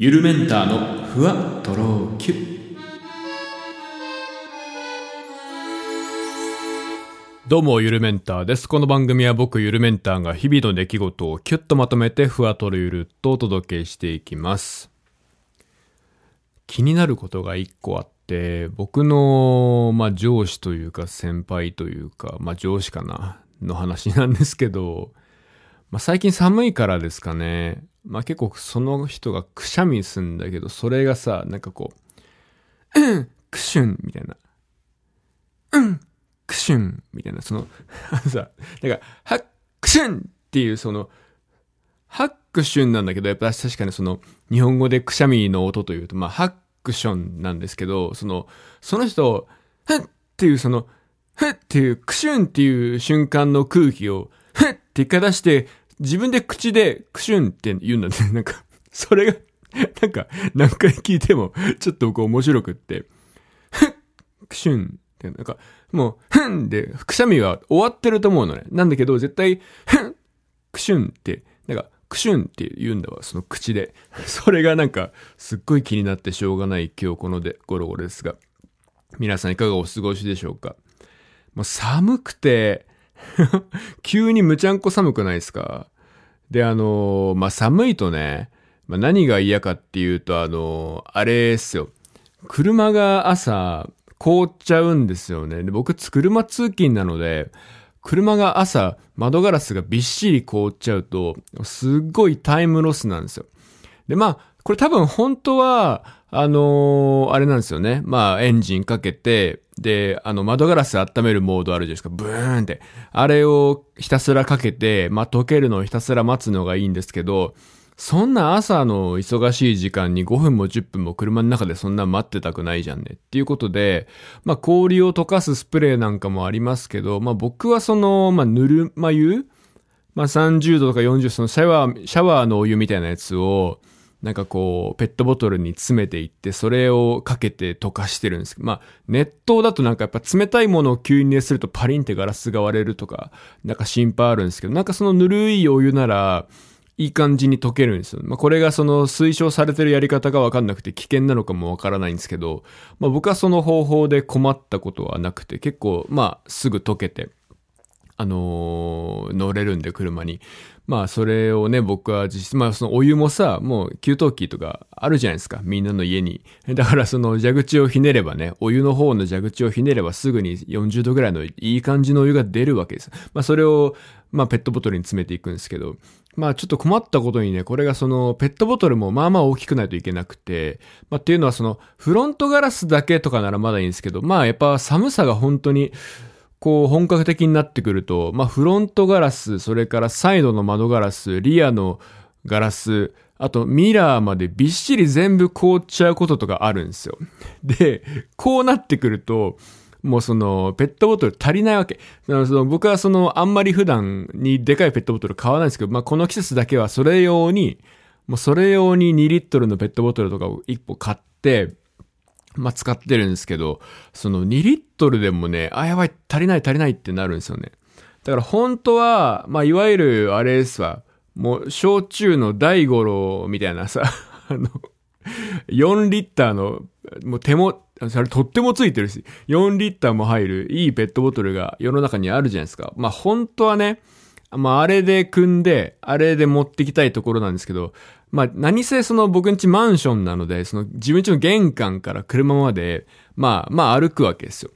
ゆるメンターのふわとろきゅどうも、ゆるメンターです。この番組は僕、ゆるメンターが日々の出来事をキュッとまとめて、ふわとろゆるっとお届けしていきます。気になることが一個あって、僕の、まあ、上司というか先輩というか、まあ、上司かな、の話なんですけど、まあ、最近寒いからですかね。まあ、結構その人がくしゃみするんだけど、それがさ、なんかこう、うん、くしゅん、みたいな。うん、くしゅん、みたいな、その、あのさ、なんか、はっくしゅんっていうその、ハックシュンなんだけど、やっぱ確かにその、日本語でくしゃみの音というと、まあ、ハックションなんですけど、その、その人、ふっっていうその、ふっっていう、クシュンっていう瞬間の空気を、ふっって一回出して、自分で口でクシュンって言うんだね。なんか、それが、なんか、何回聞いても、ちょっとこう面白くって、ふっ、クシュンって、なんか、もう、ふんで、くしゃみは終わってると思うのね。なんだけど、絶対、ふん、クシュンって、なんか、クシュンって言うんだわ、その口で。それがなんか、すっごい気になってしょうがない今日こので、ゴロゴロですが。皆さんいかがお過ごしでしょうかもう寒くて、急にむちゃんこ寒くないですか？で、あのまあ、寒いとね、まあ、何が嫌かっていうと、あのあれっすよ。車が朝、凍っちゃうんですよね。で、僕、車通勤なので、車が朝、窓ガラスがびっしり凍っちゃうと、すっごいタイムロスなんですよ。で、まあ、これ多分本当は、あのーあれなんですよね。まあ、エンジンかけて、で、あの、窓ガラス温めるモードあるじゃないですか。ブーンって。あれをひたすらかけて、まあ、溶けるのをひたすら待つのがいいんですけど、そんな朝の忙しい時間に5分も10分も車の中でそんな待ってたくないじゃんね。っていうことで、まあ氷を溶かすスプレーなんかもありますけど、まあ僕はその、まあぬるま湯まあ30度とか40度、そのシャワー、シャワーのお湯みたいなやつを、なんかこう、ペットボトルに詰めていって、それをかけて溶かしてるんですけど、まあ、熱湯だとなんかやっぱ冷たいものを吸入するとパリンってガラスが割れるとか、なんか心配あるんですけど、なんかそのぬるいお湯なら、いい感じに溶けるんですよ。まあ、これがその推奨されてるやり方がわかんなくて危険なのかもわからないんですけど、まあ、僕はその方法で困ったことはなくて、結構、まあ、すぐ溶けて、あのー乗れるんで、車に。まあ、それをね、僕は実質、まあ、そのお湯もさ、もう給湯器とかあるじゃないですか。みんなの家に。だから、その蛇口をひねればね、お湯の方の蛇口をひねればすぐに40度ぐらいのいい感じのお湯が出るわけです。まあ、それを、まあ、ペットボトルに詰めていくんですけど、まあ、ちょっと困ったことにね、これがその、ペットボトルもまあまあ大きくないといけなくて、まあ、っていうのはその、フロントガラスだけとかならまだいいんですけど、まあ、やっぱ寒さが本当に、こう本格的になってくると、まあフロントガラス、それからサイドの窓ガラス、リアのガラス、あとミラーまでびっしり全部凍っちゃうこととかあるんですよ。で、こうなってくると、もうその、ペットボトル足りないわけ。僕はその、あんまり普段にでかいペットボトル買わないんですけど、まあこの季節だけはそれ用に、もうそれ用に2リットルのペットボトルとかを1個買って、まあ、使ってるんですけど、その2リットルでもね、あ、やばい、足りない足りないってなるんですよね。だから本当は、まあ、いわゆる、あれですわ、もう、焼酎の大五郎みたいなさ、あの、4リッターの、もう手も、それとってもついてるし、4リッターも入るいいペットボトルが世の中にあるじゃないですか。まあ、本当はね、まあ、あれで組んで、あれで持ってきたいところなんですけど、まあ、何せその僕んちマンションなので、その自分家の玄関から車まで、まあ、まあ歩くわけですよ。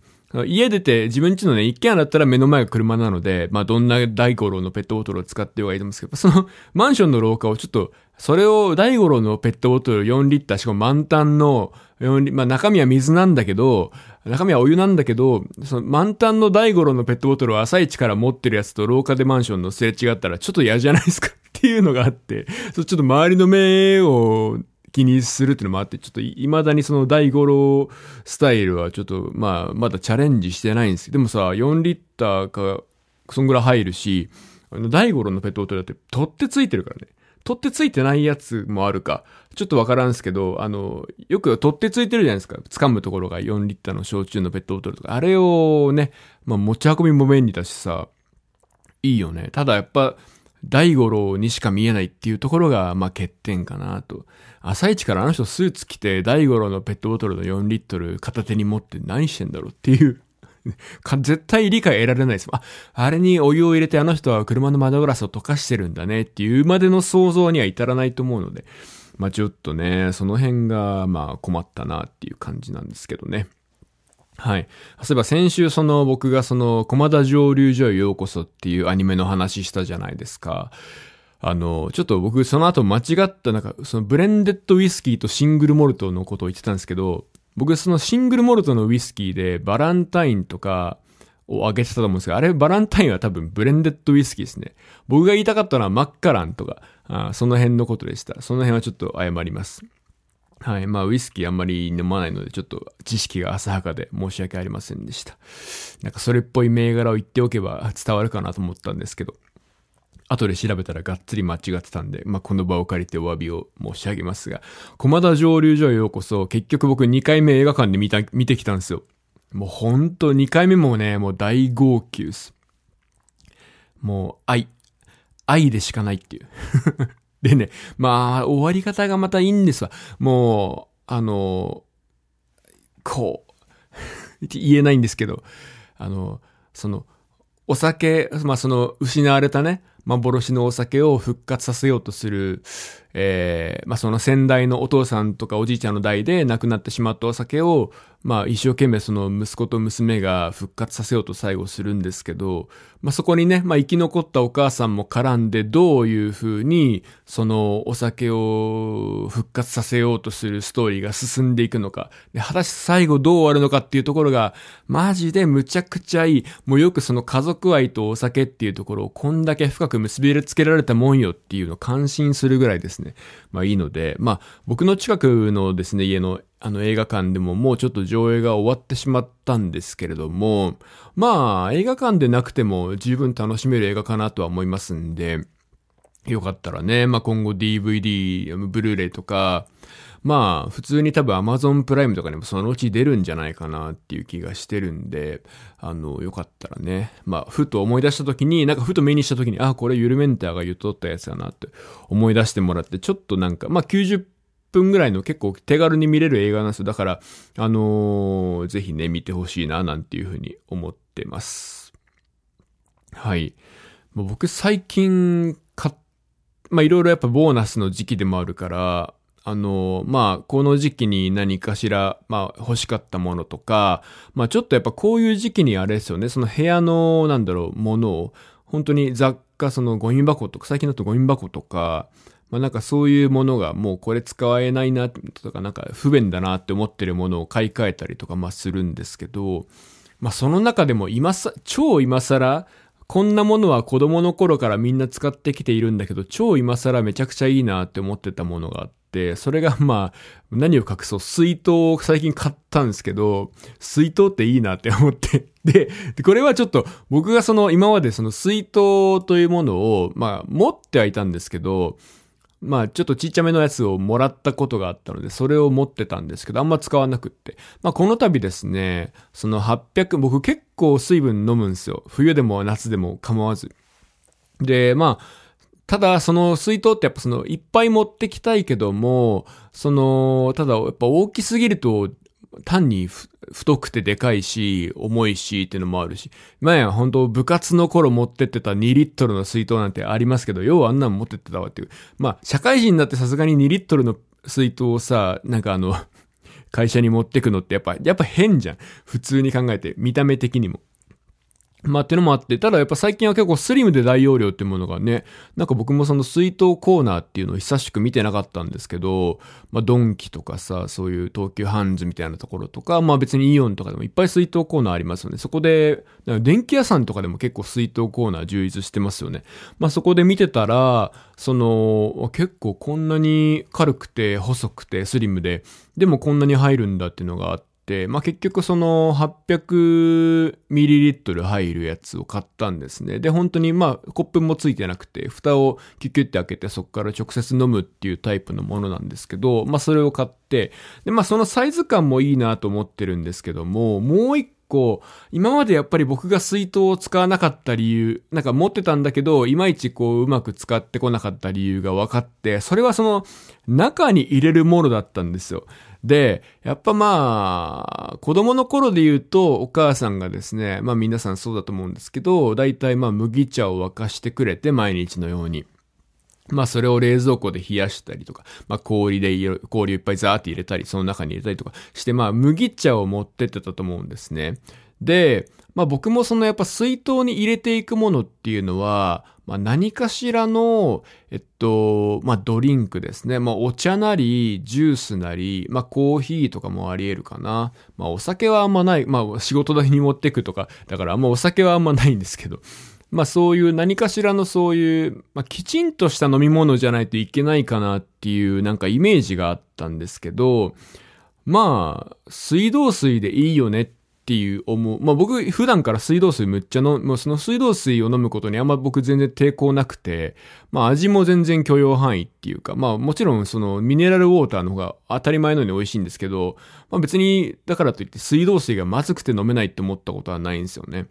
家出て自分家のね、一軒家だったら目の前が車なので、まあどんな大五郎のペットボトルを使ってはいいと思うんですけど、そのマンションの廊下をちょっと、それを大五郎のペットボトル4リッター、しかも満タンの4まあ中身は水なんだけど、中身はお湯なんだけど、その満タンの大五郎のペットボトルを朝一から持ってるやつと廊下でマンションのすれ違ったらちょっと嫌じゃないですかっていうのがあって、ちょっと周りの目を気にするっていうのもあって、ちょっと未だにその大五郎スタイルはちょっと、まあ、まだチャレンジしてないんですけど、でもさ、4リッターか、そんぐらい入るし、あの、大五郎のペットボトルだって取ってついてるからね。取ってついてないやつもあるか。ちょっとわからんすけど、あの、よく取ってついてるじゃないですか。掴むところが4リッターの焼酎のペットボトルとか。あれをね、まあ持ち運びも便利だしさ、いいよね。ただやっぱ、大五郎にしか見えないっていうところが、まあ欠点かなと。朝一からあの人スーツ着て大五郎のペットボトルの4リットル片手に持って何してんだろうっていう 絶対理解得られないです。あ、あれにお湯を入れてあの人は車の窓ガラスを溶かしてるんだねっていうまでの想像には至らないと思うので、まあちょっとね、その辺がまあ困ったなっていう感じなんですけどね。はい。そういえば先週その僕がその駒田蒸留所へようこそっていうアニメの話したじゃないですか。あの、ちょっと僕その後間違った、なんかそのブレンデッドウイスキーとシングルモルトのことを言ってたんですけど、僕そのシングルモルトのウイスキーでバランタインとかをあげてたと思うんですけど、あれバランタインは多分ブレンデッドウイスキーですね。僕が言いたかったのはマッカランとか、あその辺のことでした。その辺はちょっと謝ります。はい。まあ、ウイスキーあんまり飲まないので、ちょっと知識が浅はかで申し訳ありませんでした。なんかそれっぽい銘柄を言っておけば伝わるかなと思ったんですけど、後で調べたらがっつり間違ってたんで、まあ、この場を借りてお詫びを申し上げますが、駒田蒸留所へようこそ、結局僕2回目映画館で見た、見てきたんですよ。もうほんと2回目もね、もう大号泣です。もう愛。愛でしかないっていうでね、まあ、終わり方がまたいいんですわ。もう、あの、こう、言えないんですけど、あの、その、お酒、まあその失われたね、幻のお酒を復活させようとする、えー、まあその先代のお父さんとかおじいちゃんの代で亡くなってしまったお酒を、まあ一生懸命その息子と娘が復活させようと最後するんですけど、まあそこにね、まあ生き残ったお母さんも絡んでどういう風にそのお酒を復活させようとするストーリーが進んでいくのか、で果たして最後どう終わるのかっていうところがマジでむちゃくちゃいい。もうよくその家族愛とお酒っていうところをこんだけ深く結びつけられたもんよっていうのを感心するぐらいですね。ね。まあいいので、まあ僕の近くのですね、家のあの映画館でももうちょっと上映が終わってしまったんですけれども、まあ映画館でなくても十分楽しめる映画かなとは思いますんで、よかったらね、まあ今後 DVD、ブルーレイとか、まあ普通に多分 Amazon プライムとかにもそのうち出るんじゃないかなっていう気がしてるんで、あの、よかったらね、まあふと思い出した時に、なんかふと目にした時に、あ、これユルメンターが言っとったやつだなって思い出してもらって、ちょっとなんか、まあ90分ぐらいの結構手軽に見れる映画なんですよ。だから、あのー、ぜひね、見てほしいな、なんていうふうに思ってます。はい。僕最近買っ、まあいろいろやっぱボーナスの時期でもあるから、あの、まあ、この時期に何かしら、まあ、欲しかったものとか、まあ、ちょっとやっぱこういう時期にあれですよね、その部屋の、なんだろう、ものを、本当に雑貨、そのゴミ箱とか、最近だとゴミ箱とか、まあなんかそういうものがもうこれ使えないなとかなんか不便だなって思ってるものを買い替えたりとかまあするんですけど、まあその中でも今さ、超今更、こんなものは子供の頃からみんな使ってきているんだけど、超今更めちゃくちゃいいなって思ってたものがあって、それがまあ、何を隠そう、水筒を最近買ったんですけど、水筒っていいなって思って。で、これはちょっと僕がその今までその水筒というものを、まあ持ってはいたんですけど、まあちょっとちっちゃめのやつをもらったことがあったので、それを持ってたんですけど、あんま使わなくって。まあこの度ですね、その800、僕結構水分飲むんですよ。冬でも夏でも構わず。で、まあ、ただ、その水筒ってやっぱそのいっぱい持ってきたいけども、その、ただやっぱ大きすぎると単に太くてでかいし、重いしっていうのもあるし、前は本当部活の頃持ってってた2リットルの水筒なんてありますけど、要はあんなん持ってってたわっていう。まあ、社会人になってさすがに2リットルの水筒をさ、なんかあの、会社に持ってくのってやっぱ、やっぱ変じゃん。普通に考えて、見た目的にも。まあってのもあって、ただやっぱ最近は結構スリムで大容量っていうものがね、なんか僕もその水筒コーナーっていうのを久しく見てなかったんですけど、まあドンキとかさ、そういう東急ハンズみたいなところとか、まあ別にイオンとかでもいっぱい水筒コーナーありますよね。そこで、電気屋さんとかでも結構水筒コーナー充実してますよね。まあそこで見てたら、その、結構こんなに軽くて細くてスリムで、でもこんなに入るんだっていうのがあって、、まあ、結局その 800ml 入るやつを買ったんですね。で、本当にまあ、コップもついてなくて、蓋をキュキュって開けてそこから直接飲むっていうタイプのものなんですけど、まあ、それを買って、で、まあ、そのサイズ感もいいなと思ってるんですけども、もう一個、今までやっぱり僕が水筒を使わなかった理由、なんか持ってたんだけど、いまいちこううまく使ってこなかった理由が分かって、それはその中に入れるものだったんですよ。で、やっぱまあ、子供の頃で言うと、お母さんがですね、まあ皆さんそうだと思うんですけど、大体まあ麦茶を沸かしてくれて、毎日のように。まあそれを冷蔵庫で冷やしたりとか、まあ氷で氷をいっぱいザーって入れたり、その中に入れたりとかして、まあ麦茶を持ってってたと思うんですね。で、まあ僕もそのやっぱ水筒に入れていくものっていうのは、まあ何かしらの、えっと、まあドリンクですね。まあお茶なり、ジュースなり、まあコーヒーとかもあり得るかな。まあお酒はあんまない。まあ仕事代に持ってくとか、だからあんまお酒はあんまないんですけど。まあそういう何かしらのそういう、まあきちんとした飲み物じゃないといけないかなっていうなんかイメージがあったんですけど、まあ、水道水でいいよねっていう思う。まあ僕普段から水道水むっちゃ飲むもうその水道水を飲むことにあんま僕全然抵抗なくて、まあ味も全然許容範囲っていうか、まあもちろんそのミネラルウォーターの方が当たり前のように美味しいんですけど、まあ別にだからといって水道水がまずくて飲めないって思ったことはないんですよね。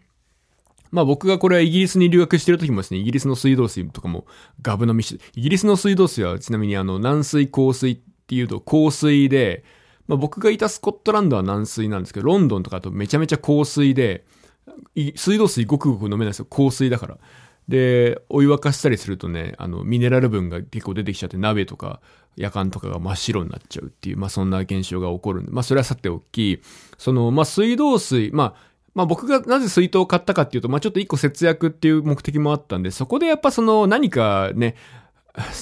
まあ僕がこれはイギリスに留学してる時もですね、イギリスの水道水とかもガブ飲みして、イギリスの水道水はちなみにあの軟水硬水っていうと硬水で、まあ、僕がいたスコットランドは軟水なんですけど、ロンドンとかだとめちゃめちゃ硬水で、水道水ごくごく飲めないですよ。硬水だから。で、お湯沸かしたりするとね、あの、ミネラル分が結構出てきちゃって、鍋とか、夜間とかが真っ白になっちゃうっていう、まあそんな現象が起こるんで、まあそれはさておき、その、まあ水道水、まあ、まあ僕がなぜ水筒を買ったかっていうと、まあちょっと一個節約っていう目的もあったんで、そこでやっぱその何かね、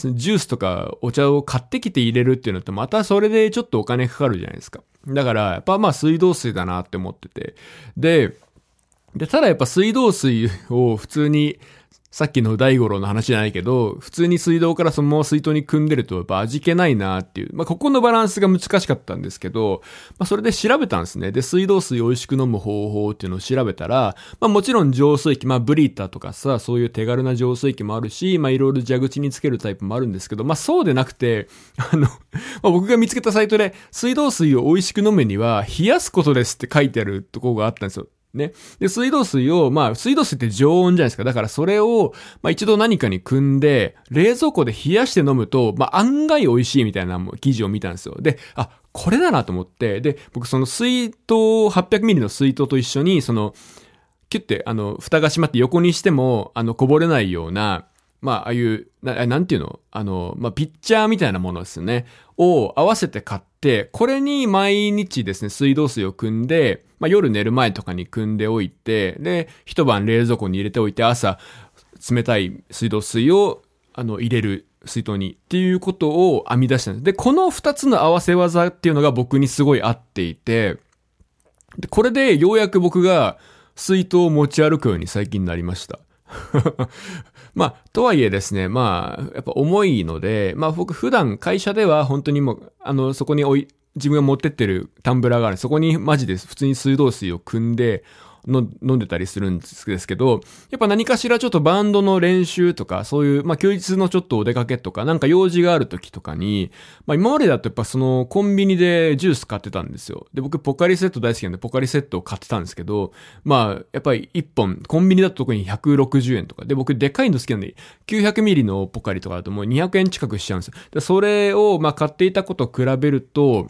ジュースとかお茶を買ってきて入れるっていうのってまたそれでちょっとお金かかるじゃないですか。だからやっぱまあ水道水だなって思ってて。で、で、ただやっぱ水道水を普通にさっきの大五郎の話じゃないけど、普通に水道からそのまま水筒に汲んでるとやっぱ味気ないなっていう。まあ、ここのバランスが難しかったんですけど、まあ、それで調べたんですね。で、水道水を美味しく飲む方法っていうのを調べたら、まあ、もちろん浄水器、まあ、ブリータとかさ、そういう手軽な浄水器もあるし、ま、いろいろ蛇口につけるタイプもあるんですけど、まあ、そうでなくて、あの、ま、僕が見つけたサイトで、水道水を美味しく飲むには、冷やすことですって書いてあるところがあったんですよ。ね。で、水道水を、まあ、水道水って常温じゃないですか。だからそれを、まあ一度何かに汲んで、冷蔵庫で冷やして飲むと、まあ案外美味しいみたいな記事を見たんですよ。で、あ、これだなと思って、で、僕その水筒、800ミリの水筒と一緒に、その、キュッて、あの、蓋が閉まって横にしても、あの、こぼれないような、まあ、ああいう、ななんていうの？あの、まあ、ピッチャーみたいなものですね。を合わせて買って、これに毎日ですね、水道水を汲んで、まあ、夜寝る前とかに汲んでおいて、で、一晩冷蔵庫に入れておいて、朝、冷たい水道水を、あの、入れる水筒にっていうことを編み出したんです。で、この二つの合わせ技っていうのが僕にすごい合っていて、で、これでようやく僕が水筒を持ち歩くように最近になりました。まあ、とはいえですね、まあ、やっぱ重いので、まあ僕普段会社では本当にもう、あの、そこに置い、自分が持ってってるタンブラーがある。そこにマジで普通に水道水を汲んで、飲んでたりするんですけど、やっぱ何かしらちょっとバンドの練習とか、そういう、まあ休日のちょっとお出かけとか、なんか用事がある時とかに、まあ今までだとやっぱそのコンビニでジュース買ってたんですよ。で、僕ポカリセット大好きなんでポカリセットを買ってたんですけど、まあやっぱり1本、コンビニだと特に160円とか。で、僕でかいの好きなんで、900ミリのポカリとかだともう200円近くしちゃうんですよ。で、それをまあ買っていたことを比べると、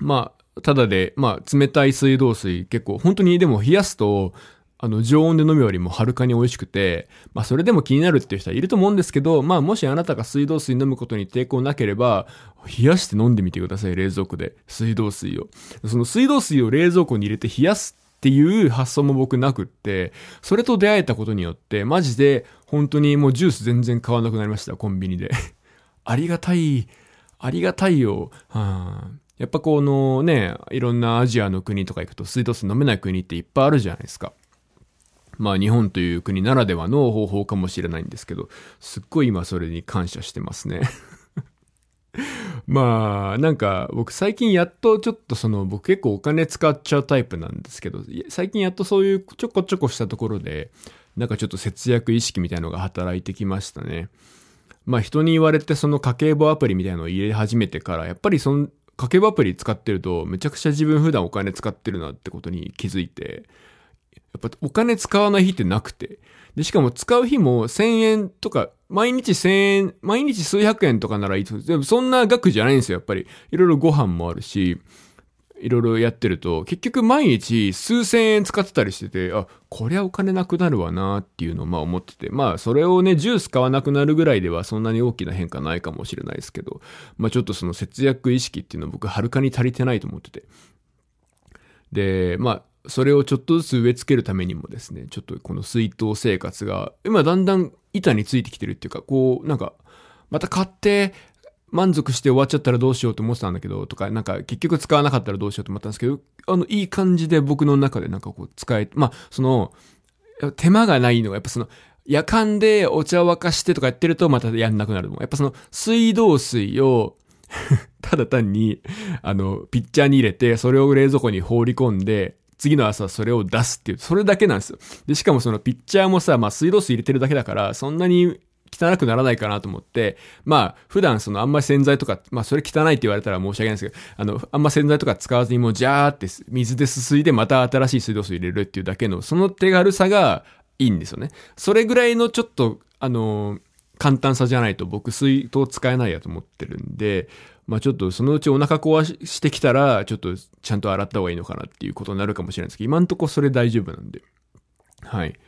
まあ、ただで、まあ、冷たい水道水結構、本当にでも冷やすと、あの、常温で飲むよりもはるかに美味しくて、まあ、それでも気になるっていう人はいると思うんですけど、まあ、もしあなたが水道水飲むことに抵抗なければ、冷やして飲んでみてください、冷蔵庫で。水道水を。その水道水を冷蔵庫に入れて冷やすっていう発想も僕なくって、それと出会えたことによって、マジで、本当にもうジュース全然買わなくなりました、コンビニで。ありがたい、ありがたいよ。はあやっぱこのね、いろんなアジアの国とか行くと水道水飲めない国っていっぱいあるじゃないですか。まあ日本という国ならではの方法かもしれないんですけど、すっごい今それに感謝してますね。まあ、なんか僕最近やっとちょっとその僕結構お金使っちゃうタイプなんですけど、最近やっとそういうちょこちょこしたところで、なんかちょっと節約意識みたいのが働いてきましたね。まあ人に言われてその家計簿アプリみたいのを入れ始めてから、やっぱりその家計アプリ使ってると、めちゃくちゃ自分普段お金使ってるなってことに気づいて、やっぱお金使わない日ってなくて。で、しかも使う日も1000円とか、毎日1000円、毎日数百円とかならいいと。でもそんな額じゃないんですよ、やっぱり。いろいろご飯もあるし、いろいろやってると、結局毎日数千円使ってたりしてて、あ、こりゃお金なくなるわなっていうのをまあ思ってて、まあそれをね、ジュース買わなくなるぐらいではそんなに大きな変化ないかもしれないですけど、まあちょっとその節約意識っていうのは僕はるかに足りてないと思ってて。で、まあそれをちょっとずつ植え付けるためにもですね、ちょっとこの水筒生活が、今だんだん板についてきてるっていうか、こう、なんか、また買って、満足して終わっちゃったらどうしようと思ってたんだけど、とか、なんか結局使わなかったらどうしようと思ったんですけど、あの、いい感じで僕の中でなんかこう使え、まあ、その、手間がないのが、やっぱその、夜間でお茶を沸かしてとかやってるとまたやんなくなるもん。やっぱその、水道水を ただ単に、あの、ピッチャーに入れて、それを冷蔵庫に放り込んで、次の朝それを出すっていう、それだけなんですよ。で、しかもそのピッチャーもさ、まあ水道水入れてるだけだから、そんなに汚くならないかなと思って、まあ、普段そのあんまり洗剤とか、まあそれ汚いって言われたら申し訳ないんですけど、あの、あんま洗剤とか使わずにもうジャーって水ですすいでまた新しい水道水入れるっていうだけの、その手軽さがいいんですよね。それぐらいのちょっと、あの簡単さじゃないと僕水筒使えないやと思ってるんで、まあちょっとそのうちお腹壊してきたら、ちょっとちゃんと洗った方がいいのかなっていうことになるかもしれないですけど、今んとこそれ大丈夫なんで。はい。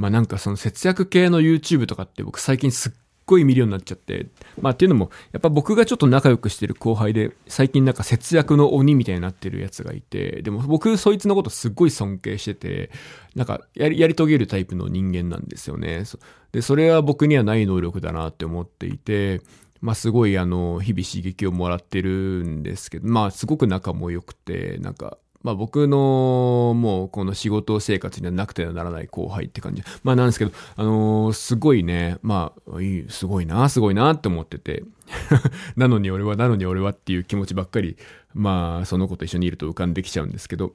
まあなんかその節約系の YouTube とかって僕最近すっごい見るようになっちゃって。まあっていうのも、やっぱ僕がちょっと仲良くしてる後輩で、最近なんか節約の鬼みたいになってるやつがいて、でも僕そいつのことすっごい尊敬してて、なんかやり、やり遂げるタイプの人間なんですよね。で、それは僕にはない能力だなって思っていて、まあすごいあの、日々刺激をもらってるんですけど、まあすごく仲も良くて、なんか、まあ僕のもうこの仕事生活にはなくてはならない後輩って感じ。まあなんですけど、あのー、すごいね、まあ、いい、すごいな、すごいなって思ってて。なのに俺は、なのに俺はっていう気持ちばっかり、まあその子と一緒にいると浮かんできちゃうんですけど、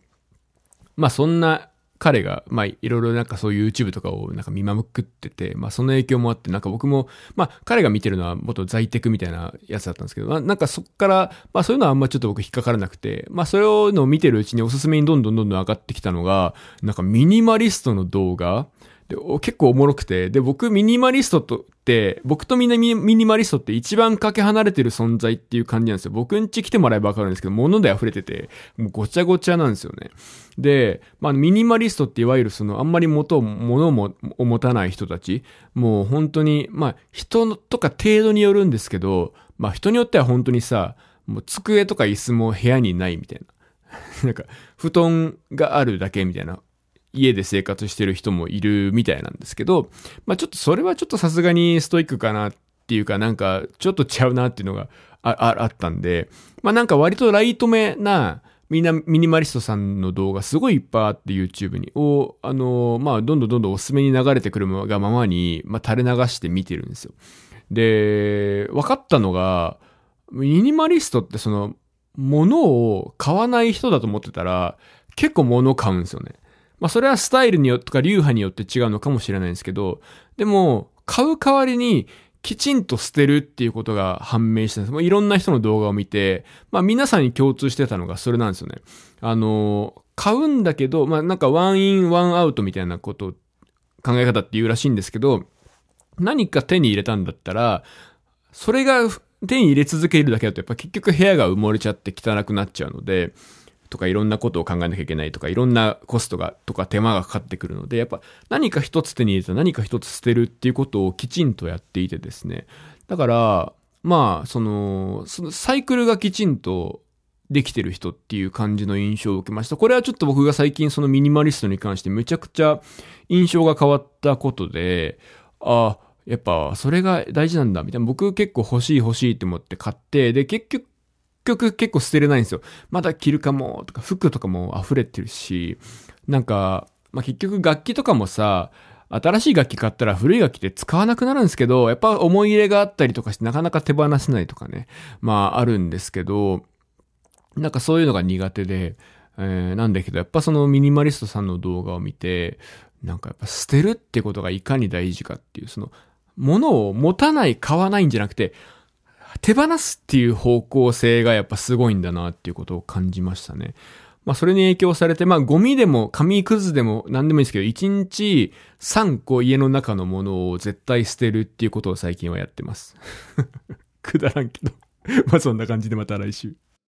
まあそんな彼が、まあ、いろいろなんかそういう YouTube とかをなんか見まくってて、まあ、その影響もあって、なんか僕も、まあ、彼が見てるのは元在宅みたいなやつだったんですけど、まなんかそっから、まあ、そういうのはあんまちょっと僕引っかからなくて、まあ、それをの見てるうちにおすすめにどんどんどんどん上がってきたのが、なんかミニマリストの動画、で結構おもろくて、で、僕ミニマリストとって、僕とみんなミニマリストって一番かけ離れてる存在っていう感じなんですよ。僕ん家来てもらえばわかるんですけど、物で溢れてて、もうごちゃごちゃなんですよね。で、まあ、ミニマリストっていわゆるその、あんまり元、物も、を持たない人たち、もう本当に、まあ、人とか程度によるんですけど、まあ、人によっては本当にさ、もう机とか椅子も部屋にないみたいな。なんか、布団があるだけみたいな家で生活してる人もいるみたいなんですけど、まあちょっとそれはちょっとさすがにストイックかなっていうかなんかちょっとちゃうなっていうのがああったんで、まあなんか割とライトめな、みんなミニマリストさんの動画すごいいっぱいあって YouTube に、を、あのまあどんどんどんどんおすすめに流れてくるがままに、まあ垂れ流して見てるんですよ。で、分かったのが、ミニマリストってその、物を買わない人だと思ってたら、結構物を買うんですよね。まあそれはスタイルによってか流派によって違うのかもしれないんですけど、でも、買う代わりにきちんと捨てるっていうことが判明したんです。もういろんな人の動画を見て、まあ皆さんに共通してたのがそれなんですよね。あの、買うんだけど、まあなんかワンイン、ワンアウトみたいなこと考え方って言うらしいんですけど、何か手に入れたんだったら、それが手に入れ続けるだけだとやっぱ結局部屋が埋もれちゃって汚くなっちゃうので、とかいろんなことを考えなきゃいけないとかいろんなコストがとか手間がかかってくるのでやっぱ何か一つ手に入れた何か一つ捨てるっていうことをきちんとやっていてですねだからまあそのそのサイクルがきちんとできてる人っていう感じの印象を受けました。これはちょっと僕が最近そのミニマリストに関してめちゃくちゃ印象が変わったことで、ああ、やっぱそれが大事なんだみたいな。僕結構欲しい欲しいって思って買って、で結局局結構捨てれないんですよ。まだ着るかもとか服とかも溢れてるし、なんか、まあ、結局楽器とかもさ、新しい楽器買ったら古い楽器って使わなくなるんですけど、やっぱ思い入れがあったりとかしてなかなか手放せないとかね、まああるんですけど、なんかそういうのが苦手で、えー、なんだけど、やっぱそのミニマリストさんの動画を見て、なんかやっぱ捨てるってことがいかに大事かっていう、その、物を持たない、買わないんじゃなくて、手放すっていう方向性がやっぱすごいんだなっていうことを感じましたね。まあそれに影響されて、まあゴミでも紙くずでも何でもいいんですけど、1日3個家の中のものを絶対捨てるっていうことを最近はやってます。くだらんけど。まあそんな感じでまた来週。